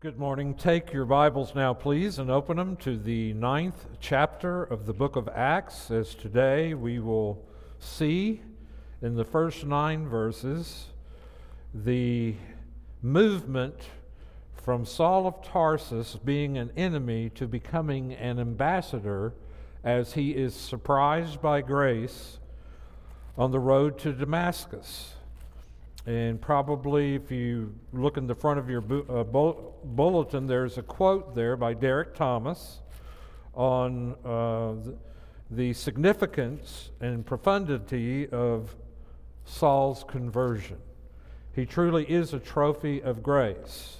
Good morning. Take your Bibles now, please, and open them to the ninth chapter of the book of Acts, as today we will see in the first nine verses the movement from Saul of Tarsus being an enemy to becoming an ambassador as he is surprised by grace on the road to Damascus. And probably, if you look in the front of your bu- uh, bu- bulletin, there's a quote there by Derek Thomas on uh, the, significance and profundity of Saul's conversion. He truly is a trophy of grace.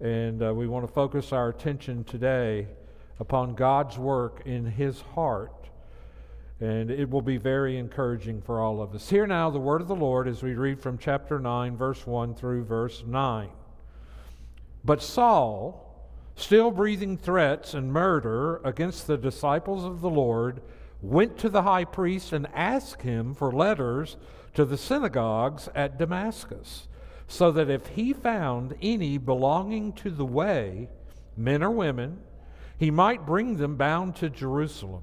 And uh, we want to focus our attention today upon God's work in his heart and it will be very encouraging for all of us. Hear now the word of the Lord as we read from chapter 9, verse 1 through verse 9. But Saul, still breathing threats and murder against the disciples of the Lord, went to the high priest and asked him for letters to the synagogues at Damascus, so that if he found any belonging to the way, men or women, he might bring them bound to Jerusalem.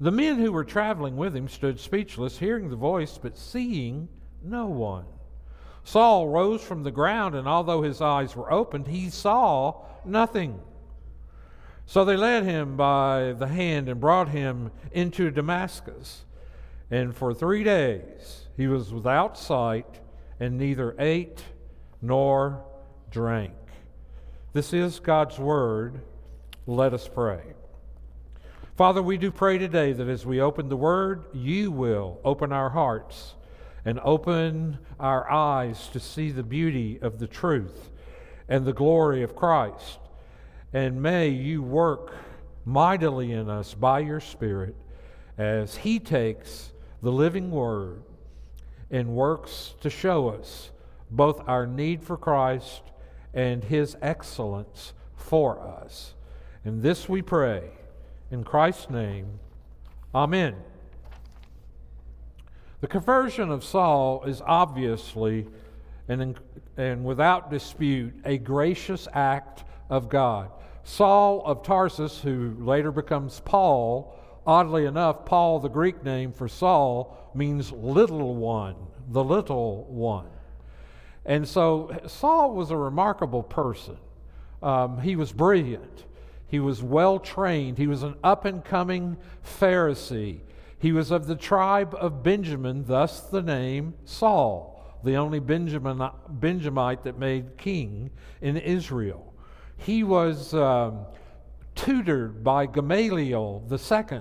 The men who were traveling with him stood speechless, hearing the voice, but seeing no one. Saul rose from the ground, and although his eyes were opened, he saw nothing. So they led him by the hand and brought him into Damascus. And for three days he was without sight and neither ate nor drank. This is God's word. Let us pray. Father, we do pray today that as we open the Word, you will open our hearts and open our eyes to see the beauty of the truth and the glory of Christ. And may you work mightily in us by your Spirit as He takes the living Word and works to show us both our need for Christ and His excellence for us. And this we pray in Christ's name, Amen. The conversion of Saul is obviously and, and without dispute a gracious act of God. Saul of Tarsus, who later becomes Paul, oddly enough, Paul, the Greek name for Saul, means little one, the little one. And so Saul was a remarkable person. Um, he was brilliant. He was well trained. He was an up and coming Pharisee. He was of the tribe of Benjamin, thus the name Saul, the only Benjamin, Benjamite that made king in Israel. He was um, tutored by Gamaliel II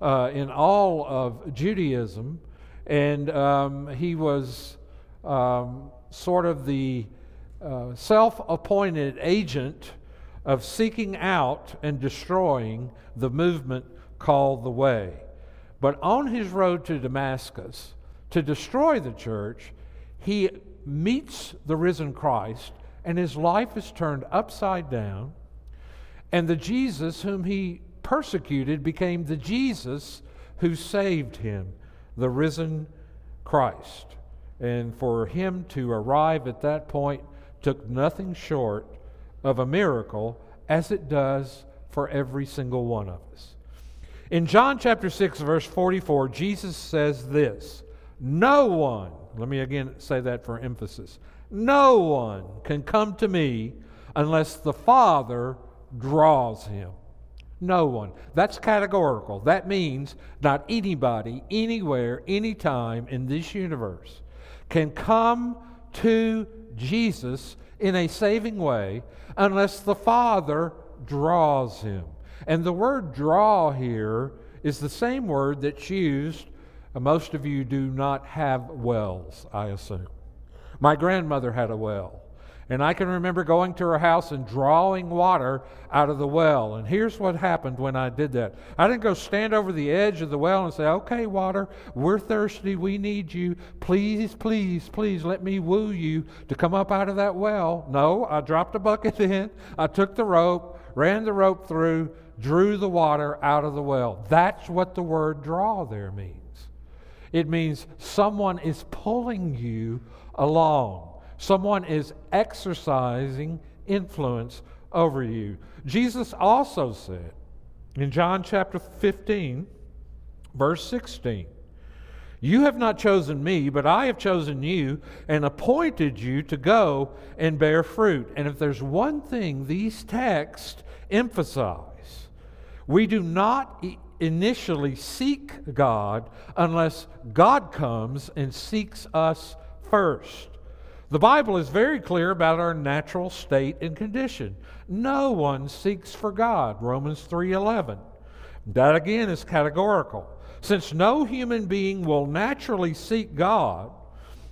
uh, in all of Judaism, and um, he was um, sort of the uh, self appointed agent of seeking out and destroying the movement called the Way. But on his road to Damascus, to destroy the church, he meets the risen Christ, and his life is turned upside down. And the Jesus whom he persecuted became the Jesus who saved him, the risen Christ. And for him to arrive at that point took nothing short of a miracle as it does for every single one of us. In John chapter 6, verse 44, Jesus says this No one, let me again say that for emphasis, no one can come to me unless the Father draws him. No one. That's categorical. That means not anybody, anywhere, anytime in this universe can come to Jesus in a saving way unless the Father draws him. And the word draw here is the same word that's used. Most of you do not have wells, I assume. My grandmother had a well. And I can remember going to her house and drawing water out of the well. And here's what happened when I did that I didn't go stand over the edge of the well and say, Okay, water, we're thirsty. We need you. Please, please, please let me woo you to come up out of that well. No, I dropped a bucket in. I took the rope, ran the rope through, drew the water out of the well. That's what the word draw there means. It means someone is pulling you along. Someone is exercising influence over you. Jesus also said in John chapter 15, verse 16, You have not chosen me, but I have chosen you and appointed you to go and bear fruit. And if there's one thing these texts emphasize, we do not initially seek God unless God comes and seeks us first. The Bible is very clear about our natural state and condition. No one seeks for God, Romans 3:11. That again is categorical. Since no human being will naturally seek God,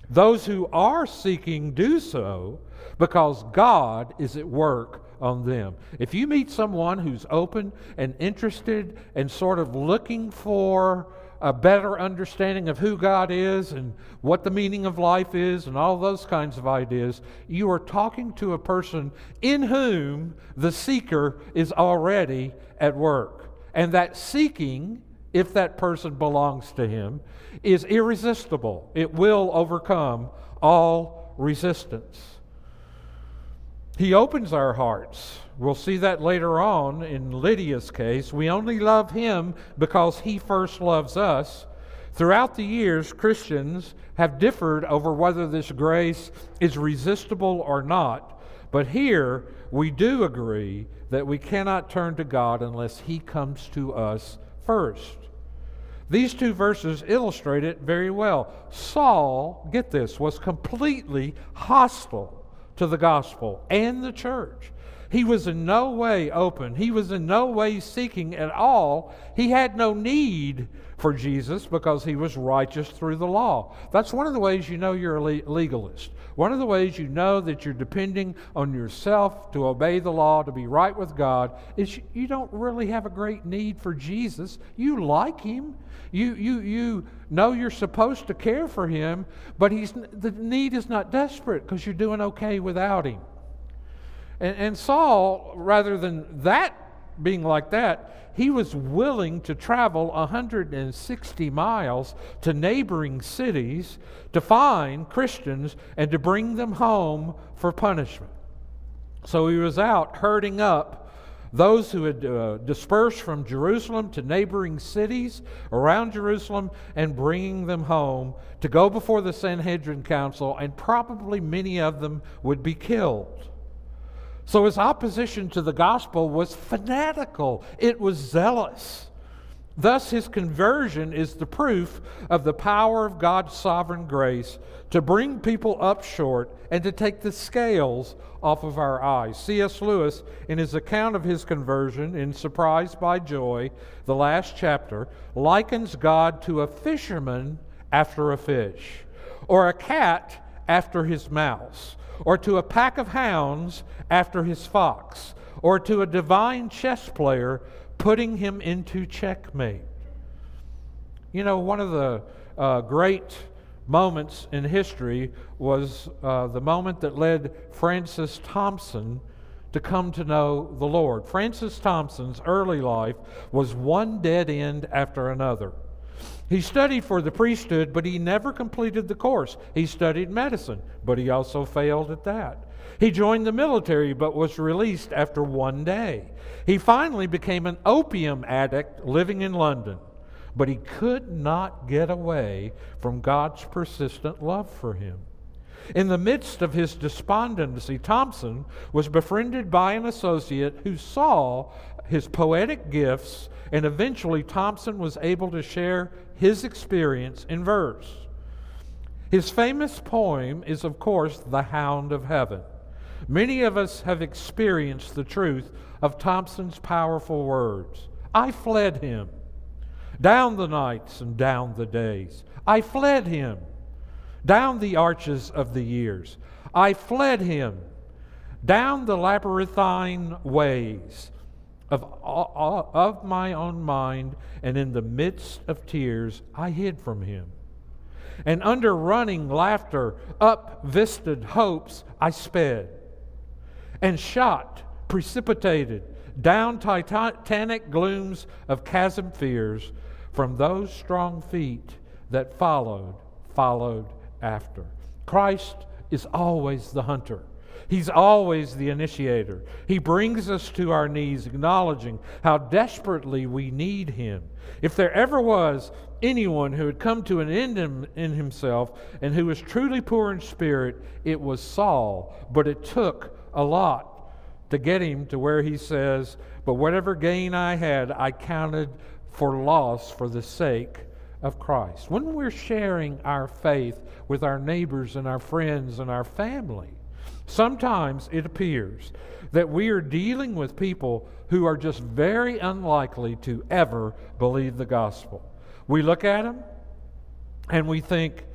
those who are seeking do so because God is at work on them. If you meet someone who's open and interested and sort of looking for a better understanding of who God is and what the meaning of life is and all those kinds of ideas, you are talking to a person in whom the seeker is already at work. And that seeking, if that person belongs to him, is irresistible. It will overcome all resistance. He opens our hearts. We'll see that later on in Lydia's case. We only love him because he first loves us. Throughout the years, Christians have differed over whether this grace is resistible or not. But here, we do agree that we cannot turn to God unless he comes to us first. These two verses illustrate it very well. Saul, get this, was completely hostile to the gospel and the church. He was in no way open. He was in no way seeking at all. He had no need for Jesus because he was righteous through the law. That's one of the ways you know you're a legalist. One of the ways you know that you're depending on yourself to obey the law, to be right with God, is you don't really have a great need for Jesus. You like him. You, you, you know you're supposed to care for him, but he's, the need is not desperate because you're doing okay without him. And, and Saul, rather than that being like that, he was willing to travel 160 miles to neighboring cities to find Christians and to bring them home for punishment. So he was out herding up those who had uh, dispersed from Jerusalem to neighboring cities around Jerusalem and bringing them home to go before the Sanhedrin council, and probably many of them would be killed. So his opposition to the gospel was fanatical, it was zealous. Thus, his conversion is the proof of the power of God's sovereign grace to bring people up short and to take the scales off of our eyes. C.S. Lewis, in his account of his conversion in Surprised by Joy, the last chapter, likens God to a fisherman after a fish, or a cat after his mouse, or to a pack of hounds after his fox, or to a divine chess player putting him into checkmate. You know, one of the uh, great moments in history was uh, the moment that led Francis Thompson to come to know the Lord. Francis Thompson's early life was one dead end after another. He studied for the priesthood, but he never completed the course. He studied medicine, but he also failed at that. He joined the military, but was released after one day. He finally became an opium addict living in London but he could not get away from God's persistent love for him. In the midst of his despondency, Thompson was befriended by an associate who saw his poetic gifts, and eventually Thompson was able to share his experience in verse. His famous poem is, of course, The Hound of Heaven. Many of us have experienced the truth of Thompson's powerful words I fled him down the nights and down the days. I fled him, down the arches of the years. I fled him, down the labyrinthine ways of, of my own mind, and in the midst of tears, I hid from him. And under running laughter, up vistaed hopes, I sped, and shot, precipitated, down titanic glooms of chasm fears from those strong feet that followed, followed after. Christ is always the hunter. He's always the initiator. He brings us to our knees, acknowledging how desperately we need Him. If there ever was anyone who had come to an end in, in himself and who was truly poor in spirit, it was Saul. But it took a lot to get him to where he says, But whatever gain I had, I counted for loss for the sake of Christ. When we're sharing our faith with our neighbors and our friends and our family, Sometimes it appears that we are dealing with people who are just very unlikely to ever believe the gospel. We look at them and we think,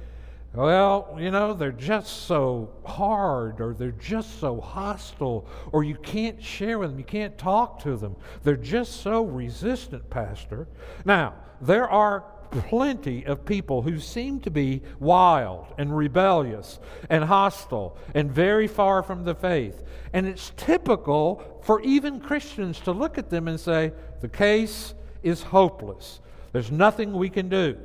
well, you know, they're just so hard or they're just so hostile or you can't share with them, you can't talk to them. They're just so resistant, Pastor. Now, there are plenty of people who seem to be wild and rebellious and hostile and very far from the faith. And it's typical for even Christians to look at them and say, the case is hopeless. There's nothing we can do.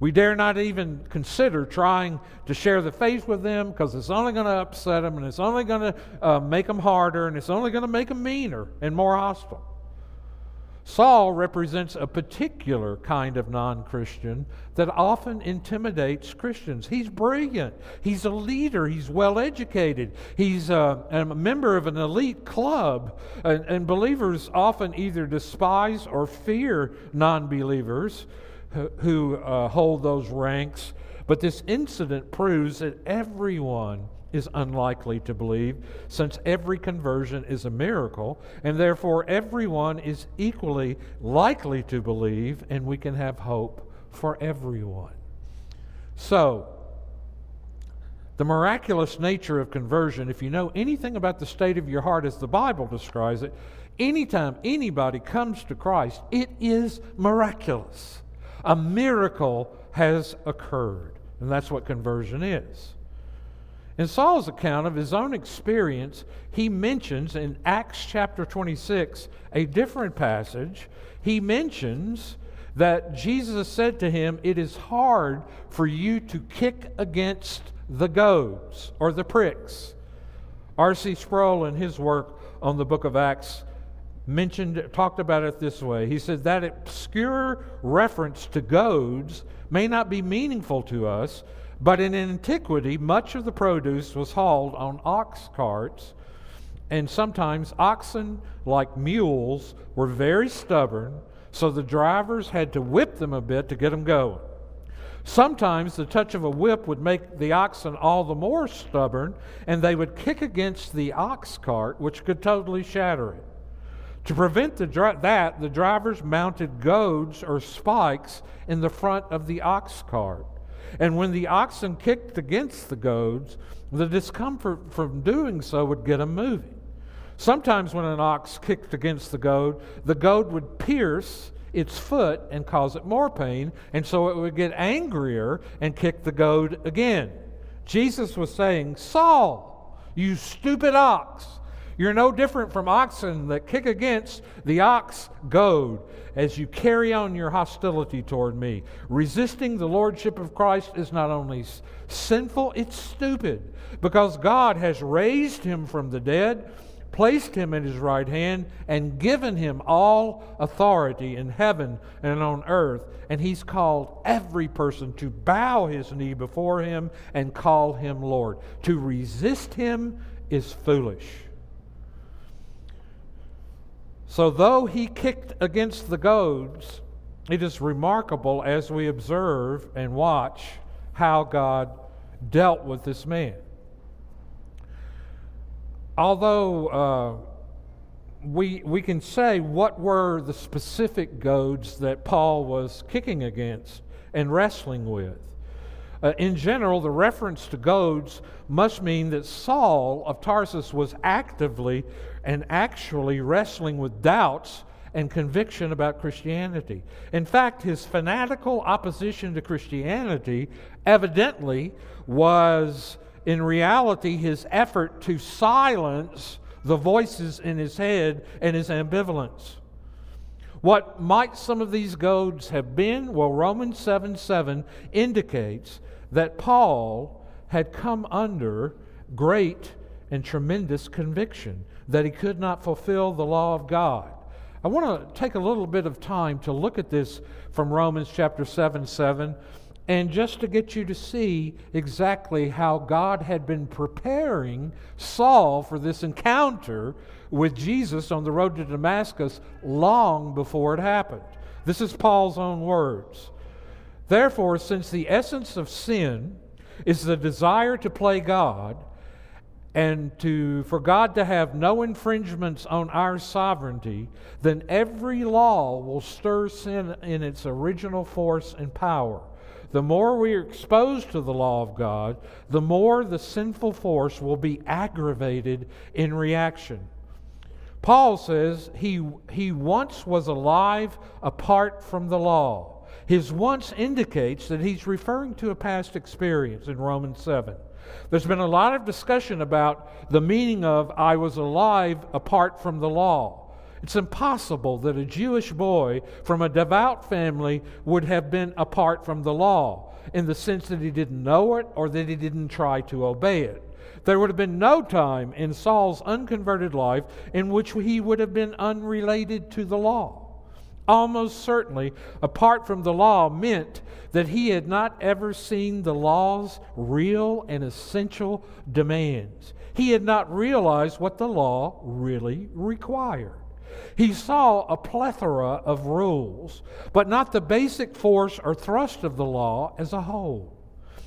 We dare not even consider trying to share the faith with them because it's only going to upset them and it's only going to uh, make them harder and it's only going to make them meaner and more hostile. Saul represents a particular kind of non Christian that often intimidates Christians. He's brilliant, he's a leader, he's well educated, he's uh, a, a, member of an elite club, and, and believers often either despise or fear non believers who, who uh, hold those ranks. But this incident proves that everyone is unlikely to believe, since every conversion is a miracle, and therefore everyone is equally likely to believe, and we can have hope for everyone. So, the miraculous nature of conversion, if you know anything about the state of your heart as the Bible describes it, anytime anybody comes to Christ, it is miraculous. A miracle has occurred. And that's what conversion is. In Saul's account of his own experience, he mentions in Acts chapter 26 a different passage. He mentions that Jesus said to him, It is hard for you to kick against the goads or the pricks. R.C. Sproul, in his work on the book of Acts, mentioned, talked about it this way. He said that obscure reference to goads may not be meaningful to us, but in antiquity, much of the produce was hauled on ox carts, and sometimes oxen, like mules, were very stubborn, so the drivers had to whip them a bit to get them going. Sometimes the touch of a whip would make the oxen all the more stubborn, and they would kick against the ox cart, which could totally shatter it. To prevent the dri- that, the drivers mounted goads or spikes in the front of the ox cart. And when the oxen kicked against the goads, the discomfort from doing so would get them moving. Sometimes, when an ox kicked against the goad, the goad would pierce its foot and cause it more pain, and so it would get angrier and kick the goad again. Jesus was saying, Saul, you stupid ox, you're no different from oxen that kick against the ox goad as you carry on your hostility toward me. Resisting the lordship of Christ is not only sinful, it's stupid because God has raised him from the dead, placed him at his right hand, and given him all authority in heaven and on earth. And he's called every person to bow his knee before him and call him Lord. To resist him is foolish. So, though he kicked against the goads, it is remarkable as we observe and watch how God dealt with this man. Although uh, we, we can say what were the specific goads that Paul was kicking against and wrestling with. Uh, in general, the reference to goads must mean that Saul of Tarsus was actively and actually wrestling with doubts and conviction about Christianity. In fact, his fanatical opposition to Christianity evidently was, in reality, his effort to silence the voices in his head and his ambivalence. What might some of these goads have been? Well, Romans 7 7 indicates that Paul had come under great and tremendous conviction that he could not fulfill the law of God. I want to take a little bit of time to look at this from Romans chapter 7 7, and just to get you to see exactly how God had been preparing Saul for this encounter with Jesus on the road to Damascus long before it happened. This is Paul's own words. Therefore, since the essence of sin is the desire to play God, and to, for God to have no infringements on our sovereignty, then every law will stir sin in its original force and power. The more we are exposed to the law of God, the more the sinful force will be aggravated in reaction. Paul says he, he once was alive apart from the law. His once indicates that he's referring to a past experience in Romans 7. There's been a lot of discussion about the meaning of I was alive apart from the law. It's impossible that a Jewish boy from a devout family would have been apart from the law in the sense that he didn't know it or that he didn't try to obey it. There would have been no time in Saul's unconverted life in which he would have been unrelated to the law almost certainly, apart from the law, meant that he had not ever seen the law's real and essential demands. He had not realized what the law really required. He saw a plethora of rules, but not the basic force or thrust of the law as a whole.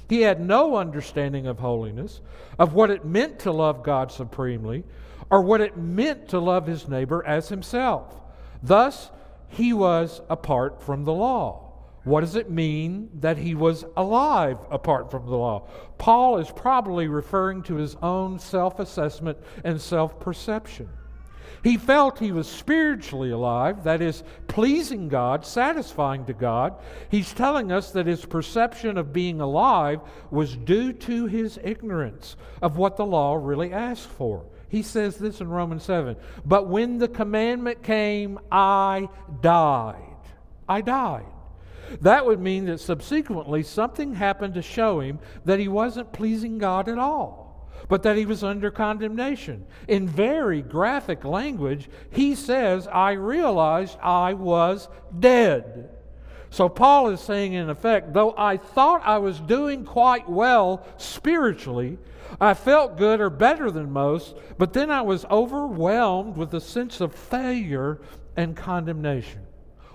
He had no understanding of holiness, of what it meant to love God supremely, or what it meant to love his neighbor as himself. Thus, he was apart from the law. What does it mean that he was alive apart from the law? Paul is probably referring to his own self assessment and self perception. He felt he was spiritually alive, that is, pleasing God, satisfying to God. He's telling us that his perception of being alive was due to his ignorance of what the law really asked for. He says this in Romans 7 But when the commandment came, I died. I died. That would mean that subsequently something happened to show him that he wasn't pleasing God at all, but that he was under condemnation. In very graphic language, he says, I realized I was dead. So Paul is saying, in effect, though I thought I was doing quite well spiritually, I felt good or better than most, but then I was overwhelmed with a sense of failure and condemnation.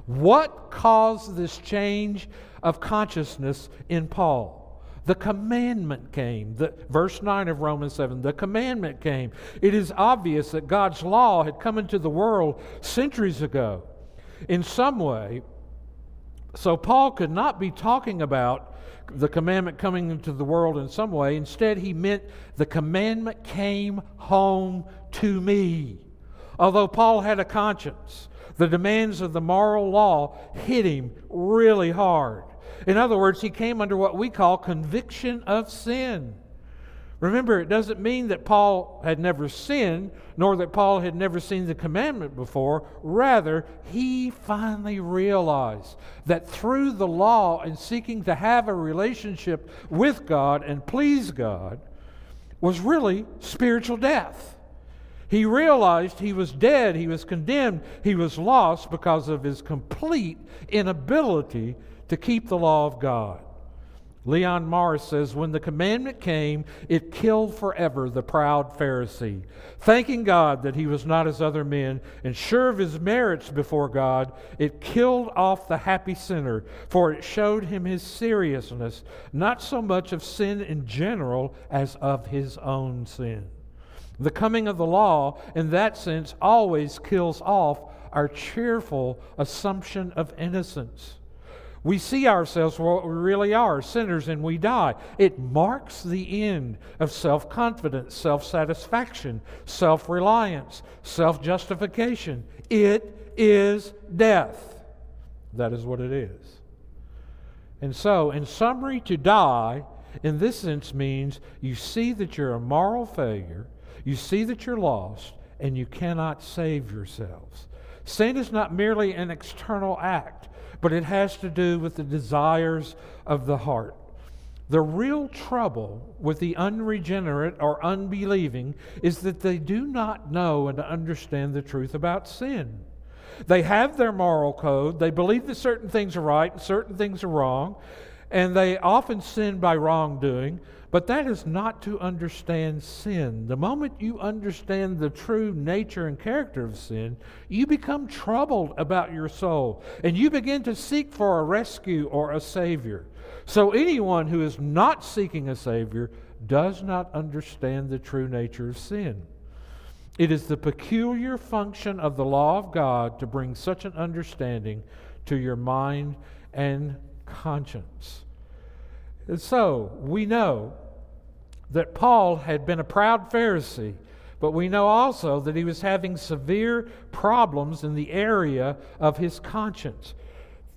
What caused this change of consciousness in Paul? The commandment came. The, verse 9 of Romans 7 the commandment came. It is obvious that God's law had come into the world centuries ago in some way. So Paul could not be talking about the commandment coming into the world in some way. Instead, he meant the commandment came home to me. Although Paul had a conscience, the demands of the moral law hit him really hard. In other words, he came under what we call conviction of sin. Remember, it doesn't mean that Paul had never sinned, nor that Paul had never seen the commandment before. Rather, he finally realized that through the law and seeking to have a relationship with God and please God was really spiritual death. He realized he was dead, he was condemned, he was lost because of his complete inability to keep the law of God. Leon Morris says, When the commandment came, it killed forever the proud Pharisee. Thanking God that he was not as other men, and sure of his merits before God, it killed off the happy sinner, for it showed him his seriousness, not so much of sin in general as of his own sin. The coming of the law, in that sense, always kills off our cheerful assumption of innocence. We see ourselves for what we really are sinners and we die. It marks the end of self confidence, self satisfaction, self reliance, self justification. It is death. That is what it is. And so, in summary, to die in this sense means you see that you're a moral failure, you see that you're lost, and you cannot save yourselves. Sin is not merely an external act, but it has to do with the desires of the heart. The real trouble with the unregenerate or unbelieving is that they do not know and understand the truth about sin. They have their moral code, they believe that certain things are right and certain things are wrong, and they often sin by wrongdoing, but that is not to understand sin. The moment you understand the true nature and character of sin, you become troubled about your soul and you begin to seek for a rescue or a Savior. So, anyone who is not seeking a Savior does not understand the true nature of sin. It is the peculiar function of the law of God to bring such an understanding to your mind and conscience. And so, we know that Paul had been a proud Pharisee, but we know also that he was having severe problems in the area of his conscience.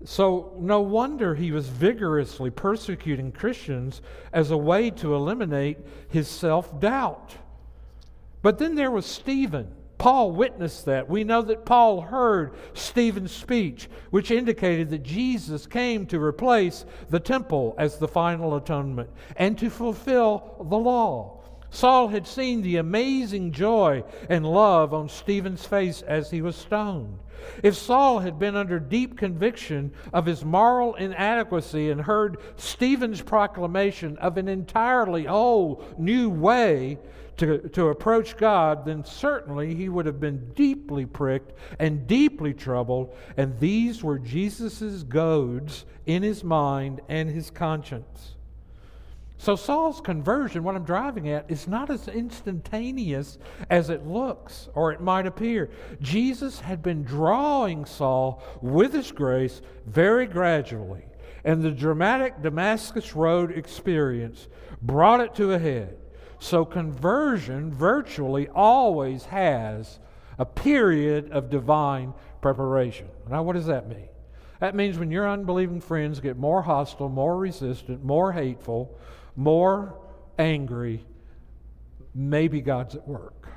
So, no wonder he was vigorously persecuting Christians as a way to eliminate his self doubt. But then there was Stephen. Paul witnessed that. We know that Paul heard Stephen's speech, which indicated that Jesus came to replace the temple as the final atonement and to fulfill the law. Saul had seen the amazing joy and love on Stephen's face as he was stoned. If Saul had been under deep conviction of his moral inadequacy and heard Stephen's proclamation of an entirely whole new way to, to approach God, then certainly he would have been deeply pricked and deeply troubled. And these were Jesus' goads in his mind and his conscience. So Saul's conversion, what I'm driving at, is not as instantaneous as it looks or it might appear. Jesus had been drawing Saul with his grace very gradually, and the dramatic Damascus Road experience brought it to a head. So conversion virtually always has a period of divine preparation. Now, what does that mean? That means when your unbelieving friends get more hostile, more resistant, more hateful, more angry, maybe God's at work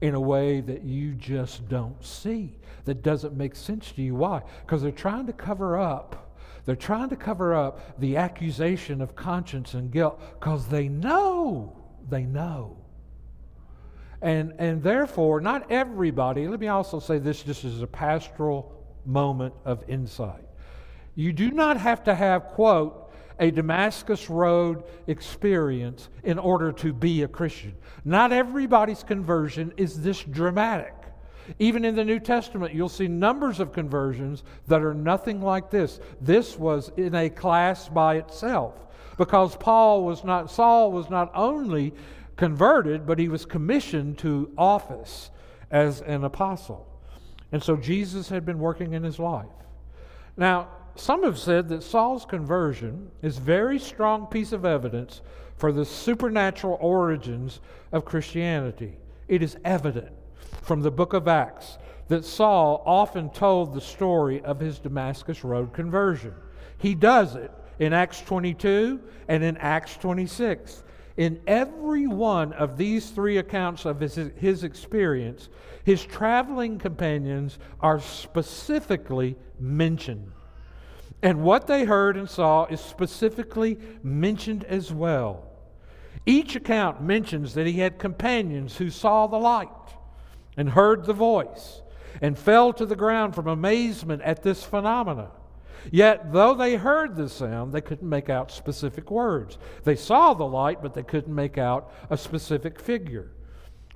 in a way that you just don't see, that doesn't make sense to you. Why? Because they're trying to cover up. They're trying to cover up the accusation of conscience and guilt because they know, they know. And, and therefore, not everybody, let me also say this just as a pastoral moment of insight. You do not have to have, quote, a Damascus Road experience in order to be a Christian. Not everybody's conversion is this dramatic. Even in the New Testament, you'll see numbers of conversions that are nothing like this. This was in a class by itself because Paul was not, Saul was not only converted, but he was commissioned to office as an apostle. And so Jesus had been working in his life. Now, some have said that Saul's conversion is a very strong piece of evidence for the supernatural origins of Christianity. It is evident from the book of Acts that Saul often told the story of his Damascus Road conversion. He does it in Acts 22 and in Acts 26. In every one of these three accounts of his, his experience, his traveling companions are specifically mentioned. And what they heard and saw is specifically mentioned as well. Each account mentions that he had companions who saw the light and heard the voice and fell to the ground from amazement at this phenomena. Yet, though they heard the sound, they couldn't make out specific words. They saw the light, but they couldn't make out a specific figure.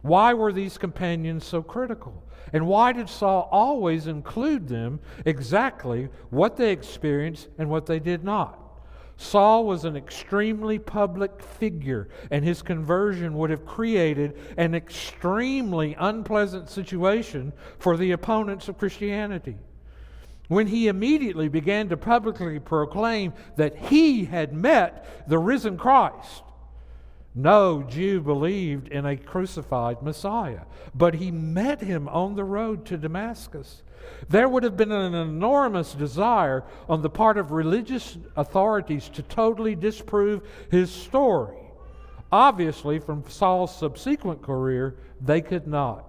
Why were these companions so critical? And why did Saul always include them exactly what they experienced and what they did not? Saul was an extremely public figure, and his conversion would have created an extremely unpleasant situation for the opponents of Christianity. When he immediately began to publicly proclaim that he had met the risen Christ. No Jew believed in a crucified Messiah, but he met him on the road to Damascus. There would have been an enormous desire on the part of religious authorities to totally disprove his story. Obviously, from Saul's subsequent career, they could not.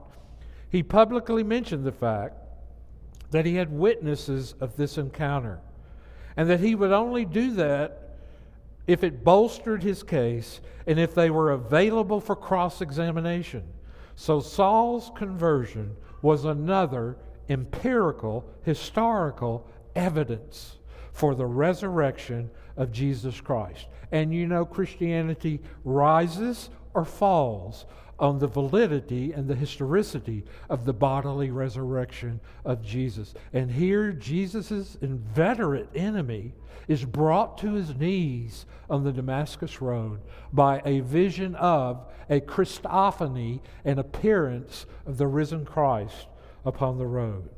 He publicly mentioned the fact that he had witnesses of this encounter and that he would only do that if it bolstered his case and if they were available for cross examination. So Saul's conversion was another empirical, historical evidence for the resurrection of Jesus Christ. And you know, Christianity rises or falls on the validity and the historicity of the bodily resurrection of Jesus. And here, Jesus' inveterate enemy is brought to his knees on the Damascus Road by a vision of a Christophany, an appearance of the risen Christ upon the road.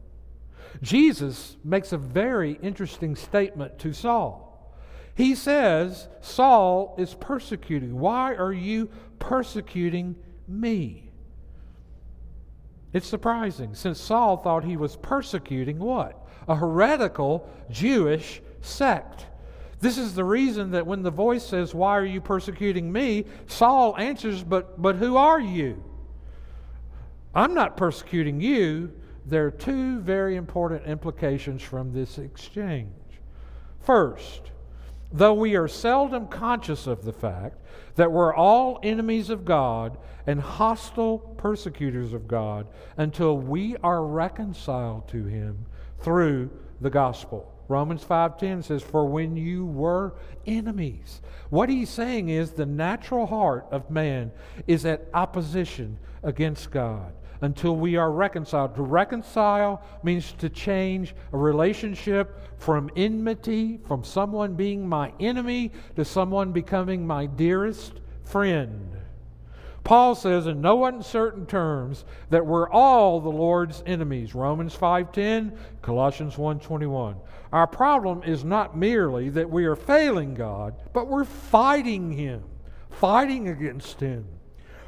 Jesus makes a very interesting statement to Saul. He says, Saul is persecuting. Why are you persecuting me? It's surprising, since Saul thought he was persecuting what? A heretical Jewish sect. This is the reason that when the voice says, Why are you persecuting me? Saul answers, But, but who are you? I'm not persecuting you. There are two very important implications from this exchange. First, though we are seldom conscious of the fact that we're all enemies of God and hostile persecutors of God until we are reconciled to Him through the gospel. Romans 5:10 says for when you were enemies. What he's saying is the natural heart of man is at opposition against God until we are reconciled. To reconcile means to change a relationship from enmity, from someone being my enemy, to someone becoming my dearest friend. Paul says in no uncertain terms that we're all the Lord's enemies. Romans 5:10, Colossians 1:21. Our problem is not merely that we are failing God, but we're fighting him, fighting against him.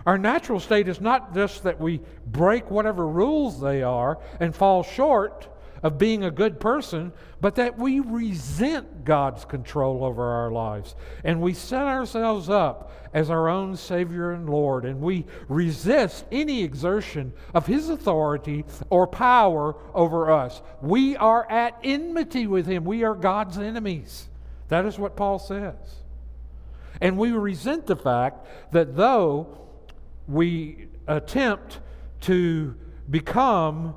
Our natural state is not just that we break whatever rules they are and fall short of being a good person, but that we resent God's control over our lives. And we set ourselves up as our own Savior and Lord, and we resist any exertion of His authority or power over us. We are at enmity with Him, we are God's enemies. That is what Paul says. And we resent the fact that though we attempt to become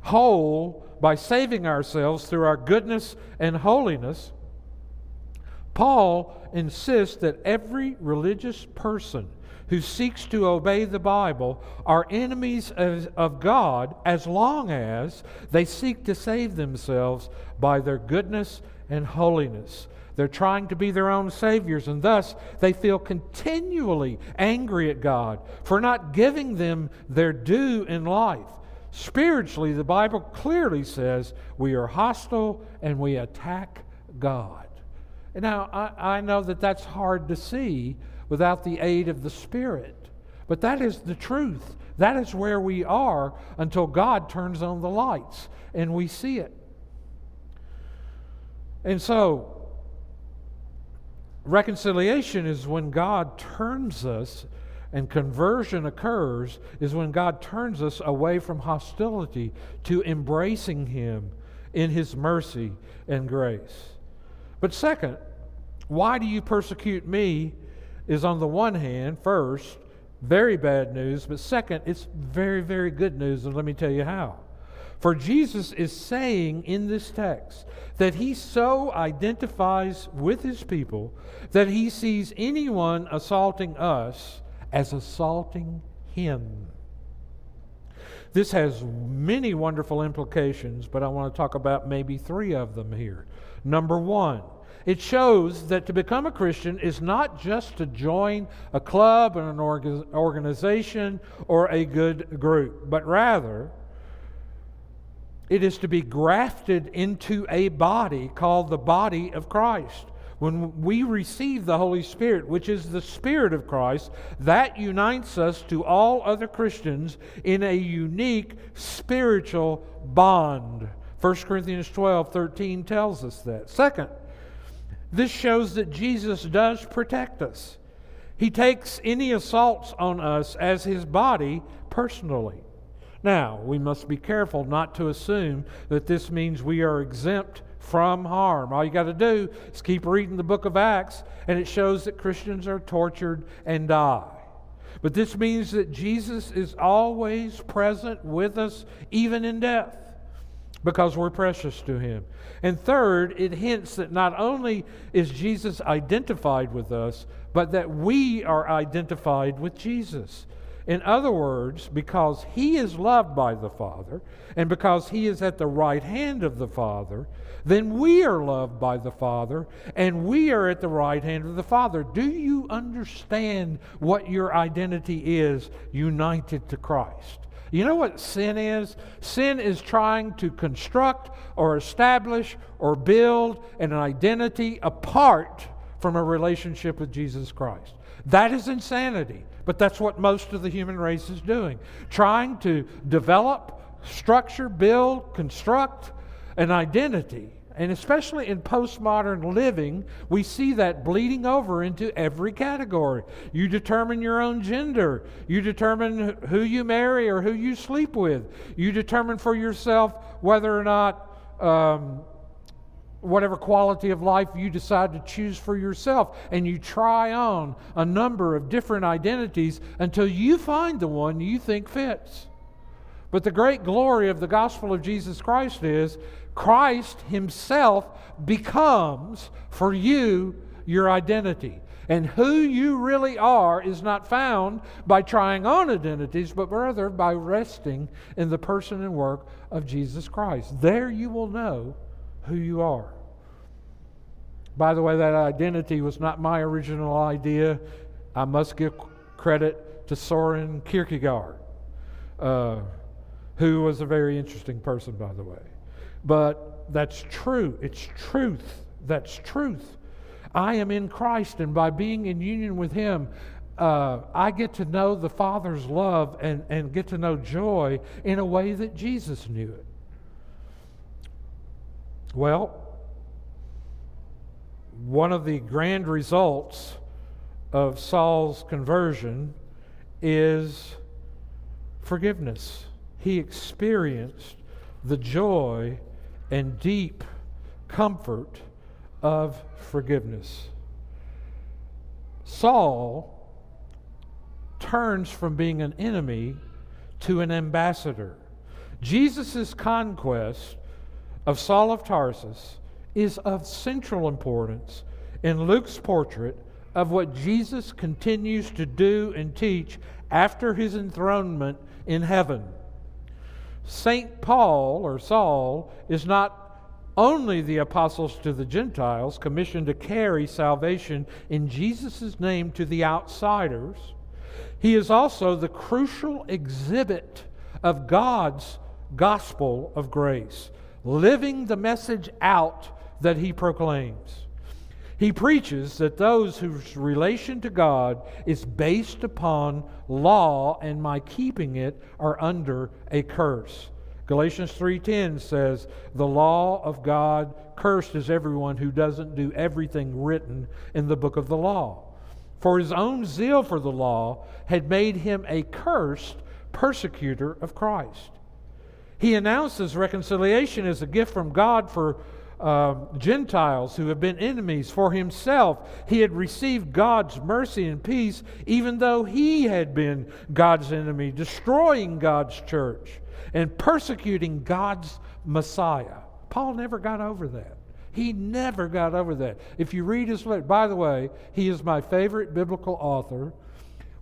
whole by saving ourselves through our goodness and holiness, Paul insists that every religious person who seeks to obey the Bible are enemies of, of, God as long as they seek to save themselves by their goodness and holiness. They're trying to be their own saviors, and thus they feel continually angry at God for not giving them their due in life. Spiritually, the Bible clearly says we are hostile and we attack God. Now, I, I know that that's hard to see without the aid of the Spirit, but that is the truth. That is where we are until God turns on the lights and we see it. And so, Reconciliation is when God turns us, and conversion occurs, is when God turns us away from hostility to embracing Him in His mercy and grace. But second, why do you persecute me? Is on the one hand, first, very bad news, but second, it's very, very good news, and let me tell you how. For Jesus is saying in this text that he so identifies with his people that he sees anyone assaulting us as assaulting him. This has many wonderful implications, but I want to talk about maybe three of them here. Number one, it shows that to become a Christian is not just to join a club and an organization or a good group, but rather it is to be grafted into a body called the body of Christ. When we receive the Holy Spirit, which is the Spirit of Christ, that unites us to all other Christians in a unique spiritual bond. 1 Corinthians 12 13 tells us that. Second, this shows that Jesus does protect us. He takes any assaults on us as his body personally. Now, we must be careful not to assume that this means we are exempt from harm. All you got to do is keep reading the book of Acts, and it shows that Christians are tortured and die. But this means that Jesus is always present with us, even in death, because we're precious to Him. And third, it hints that not only is Jesus identified with us, but that we are identified with Jesus. In other words, because he is loved by the Father, and because he is at the right hand of the Father, then we are loved by the Father, and we are at the right hand of the Father. Do you understand what your identity is united to Christ? You know what sin is? Sin is trying to construct or establish or build an identity apart from a relationship with Jesus Christ. That is insanity. But that's what most of the human race is doing trying to develop, structure, build, construct an identity. And especially in postmodern living, we see that bleeding over into every category. You determine your own gender. You determine who you marry or who you sleep with. You determine for yourself whether or not um, whatever quality of life you decide to choose for yourself. And you try on a number of different identities until you find the one you think fits. But the great glory of the gospel of Jesus Christ is Christ Himself becomes for you your identity. And who you really are is not found by trying on identities, but rather by resting in the person and work of Jesus Christ. There you will know who you are. By the way, that identity was not my original idea. I must give credit to Soren Kierkegaard, uh, who was a very interesting person, by the way. But that's true. It's truth. That's truth. I am in Christ, and by being in union with Him, uh, I get to know the Father's love and, and get to know joy in a way that Jesus knew it. Well, one of the grand results of Saul's conversion is forgiveness. He experienced the joy and deep comfort of forgiveness. Saul turns from being an enemy to an ambassador. Jesus' conquest of Saul of Tarsus is of central importance in Luke's portrait of what Jesus continues to do and teach after his enthronement in heaven. St. Paul, or Saul, is not only the apostles to the Gentiles commissioned to carry salvation in Jesus' name to the outsiders, he is also the crucial exhibit of God's gospel of grace, living the message out that he proclaims. He preaches that those whose relation to God is based upon law and my keeping it are under a curse. Galatians 3:10 says, "The law of God cursed is everyone who doesn't do everything written in the book of the law." For his own zeal for the law had made him a cursed persecutor of Christ. He announces reconciliation as a gift from God for uh, Gentiles who have been enemies for himself. He had received God's mercy and peace, even though he had been God's enemy, destroying God's church and persecuting God's Messiah. Paul never got over that. He never got over that. If you read his letter, by the way, he is my favorite biblical author.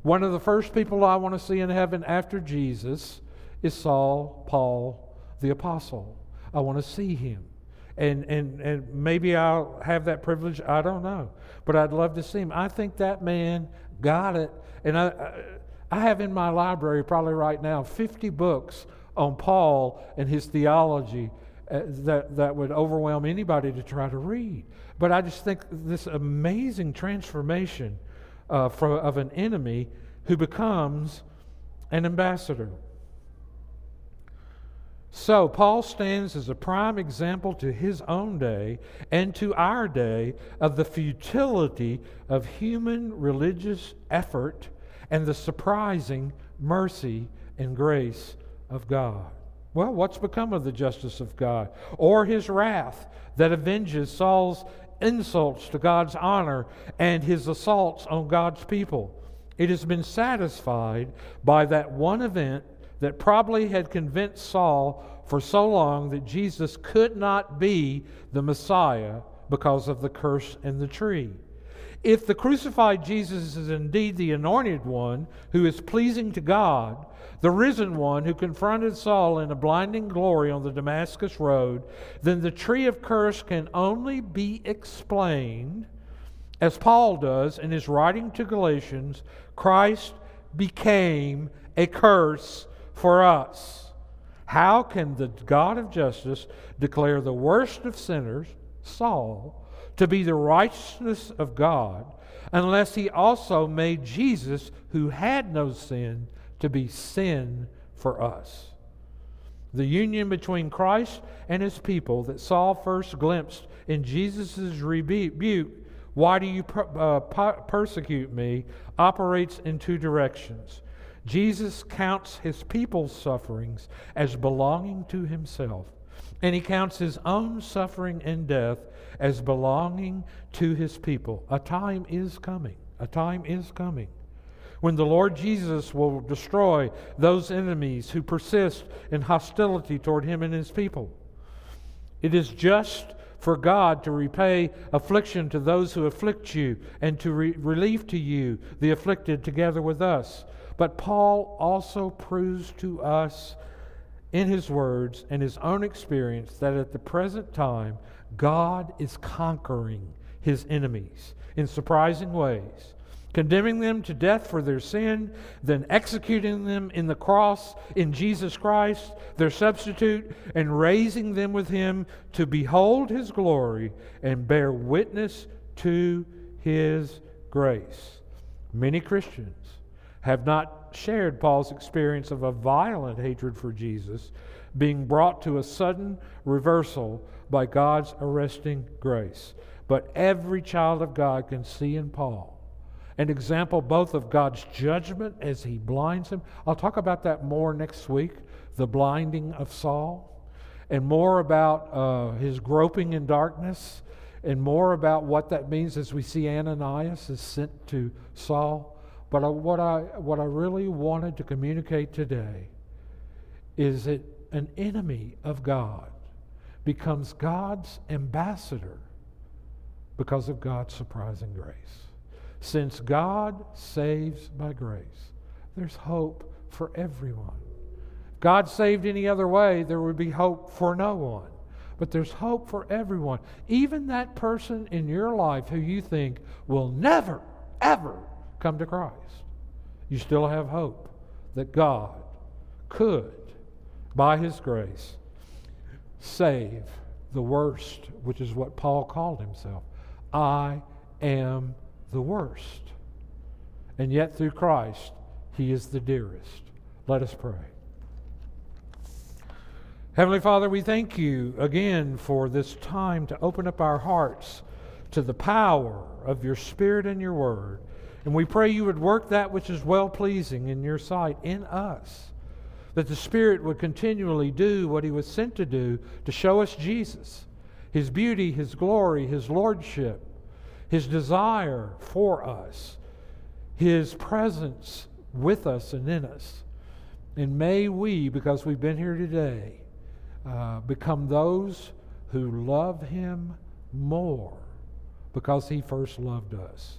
One of the first people I want to see in heaven after Jesus is Saul, Paul, the apostle. I want to see him and, and, and maybe I'll have that privilege. I don't know. But I'd love to see him. I think that man got it. And I, I have in my library, probably right now, 50 books on Paul and his theology uh, that, that would overwhelm anybody to try to read. But I just think this amazing transformation uh, of an enemy who becomes an ambassador. So, Paul stands as a prime example to his own day and to our day of the futility of human religious effort and the surprising mercy and grace of God. Well, what's become of the justice of God? Or his wrath that avenges Saul's insults to God's honor and his assaults on God's people? It has been satisfied by that one event that probably had convinced Saul for so long that Jesus could not be the Messiah because of the curse in the tree. If the crucified Jesus is indeed the anointed one who is pleasing to God, the risen one who confronted Saul in a blinding glory on the Damascus road, then the tree of curse can only be explained, as Paul does in his writing to Galatians Christ became a curse for us. How can the God of justice declare the worst of sinners, Saul, to be the righteousness of God, unless he also made Jesus, who had no sin, to be sin for us? The union between Christ and his people that Saul first glimpsed in Jesus' rebuke, why do you per- uh, persecute me, operates in two directions. Jesus counts his people's sufferings as belonging to himself, and he counts his own suffering and death as belonging to his people. A time is coming. A time is coming when the Lord Jesus will destroy those enemies who persist in hostility toward him and his people. It is just for God to repay affliction to those who afflict you and to re- relieve to you the afflicted together with us. But Paul also proves to us in his words and his own experience that at the present time, God is conquering his enemies in surprising ways, condemning them to death for their sin, then executing them in the cross in Jesus Christ, their substitute, and raising them with him to behold his glory and bear witness to his grace. Many Christians have not shared Paul's experience of a violent hatred for Jesus being brought to a sudden reversal by God's arresting grace. But every child of God can see in Paul an example both of God's judgment as he blinds him. I'll talk about that more next week, the blinding of Saul, and more about uh, his groping in darkness, and more about what that means as we see Ananias is sent to Saul. But I, what, I, what I really wanted to communicate today is that an enemy of God becomes God's ambassador because of God's surprising grace. Since God saves by grace, there's hope for everyone. If God saved any other way, there would be hope for no one. But there's hope for everyone. Even that person in your life who you think will never, ever come to Christ, you still have hope that God could, by His grace, save the worst, which is what Paul called himself. I am the worst. And yet, through Christ, He is the dearest. Let us pray. Heavenly Father, we thank you again for this time to open up our hearts to the power of your Spirit and your Word. And we pray you would work that which is well pleasing in your sight in us. That the Spirit would continually do what he was sent to do to show us Jesus, his beauty, his glory, his lordship, his desire for us, his presence with us and in us. And may we, because we've been here today, uh, become those who love him more because he first loved us.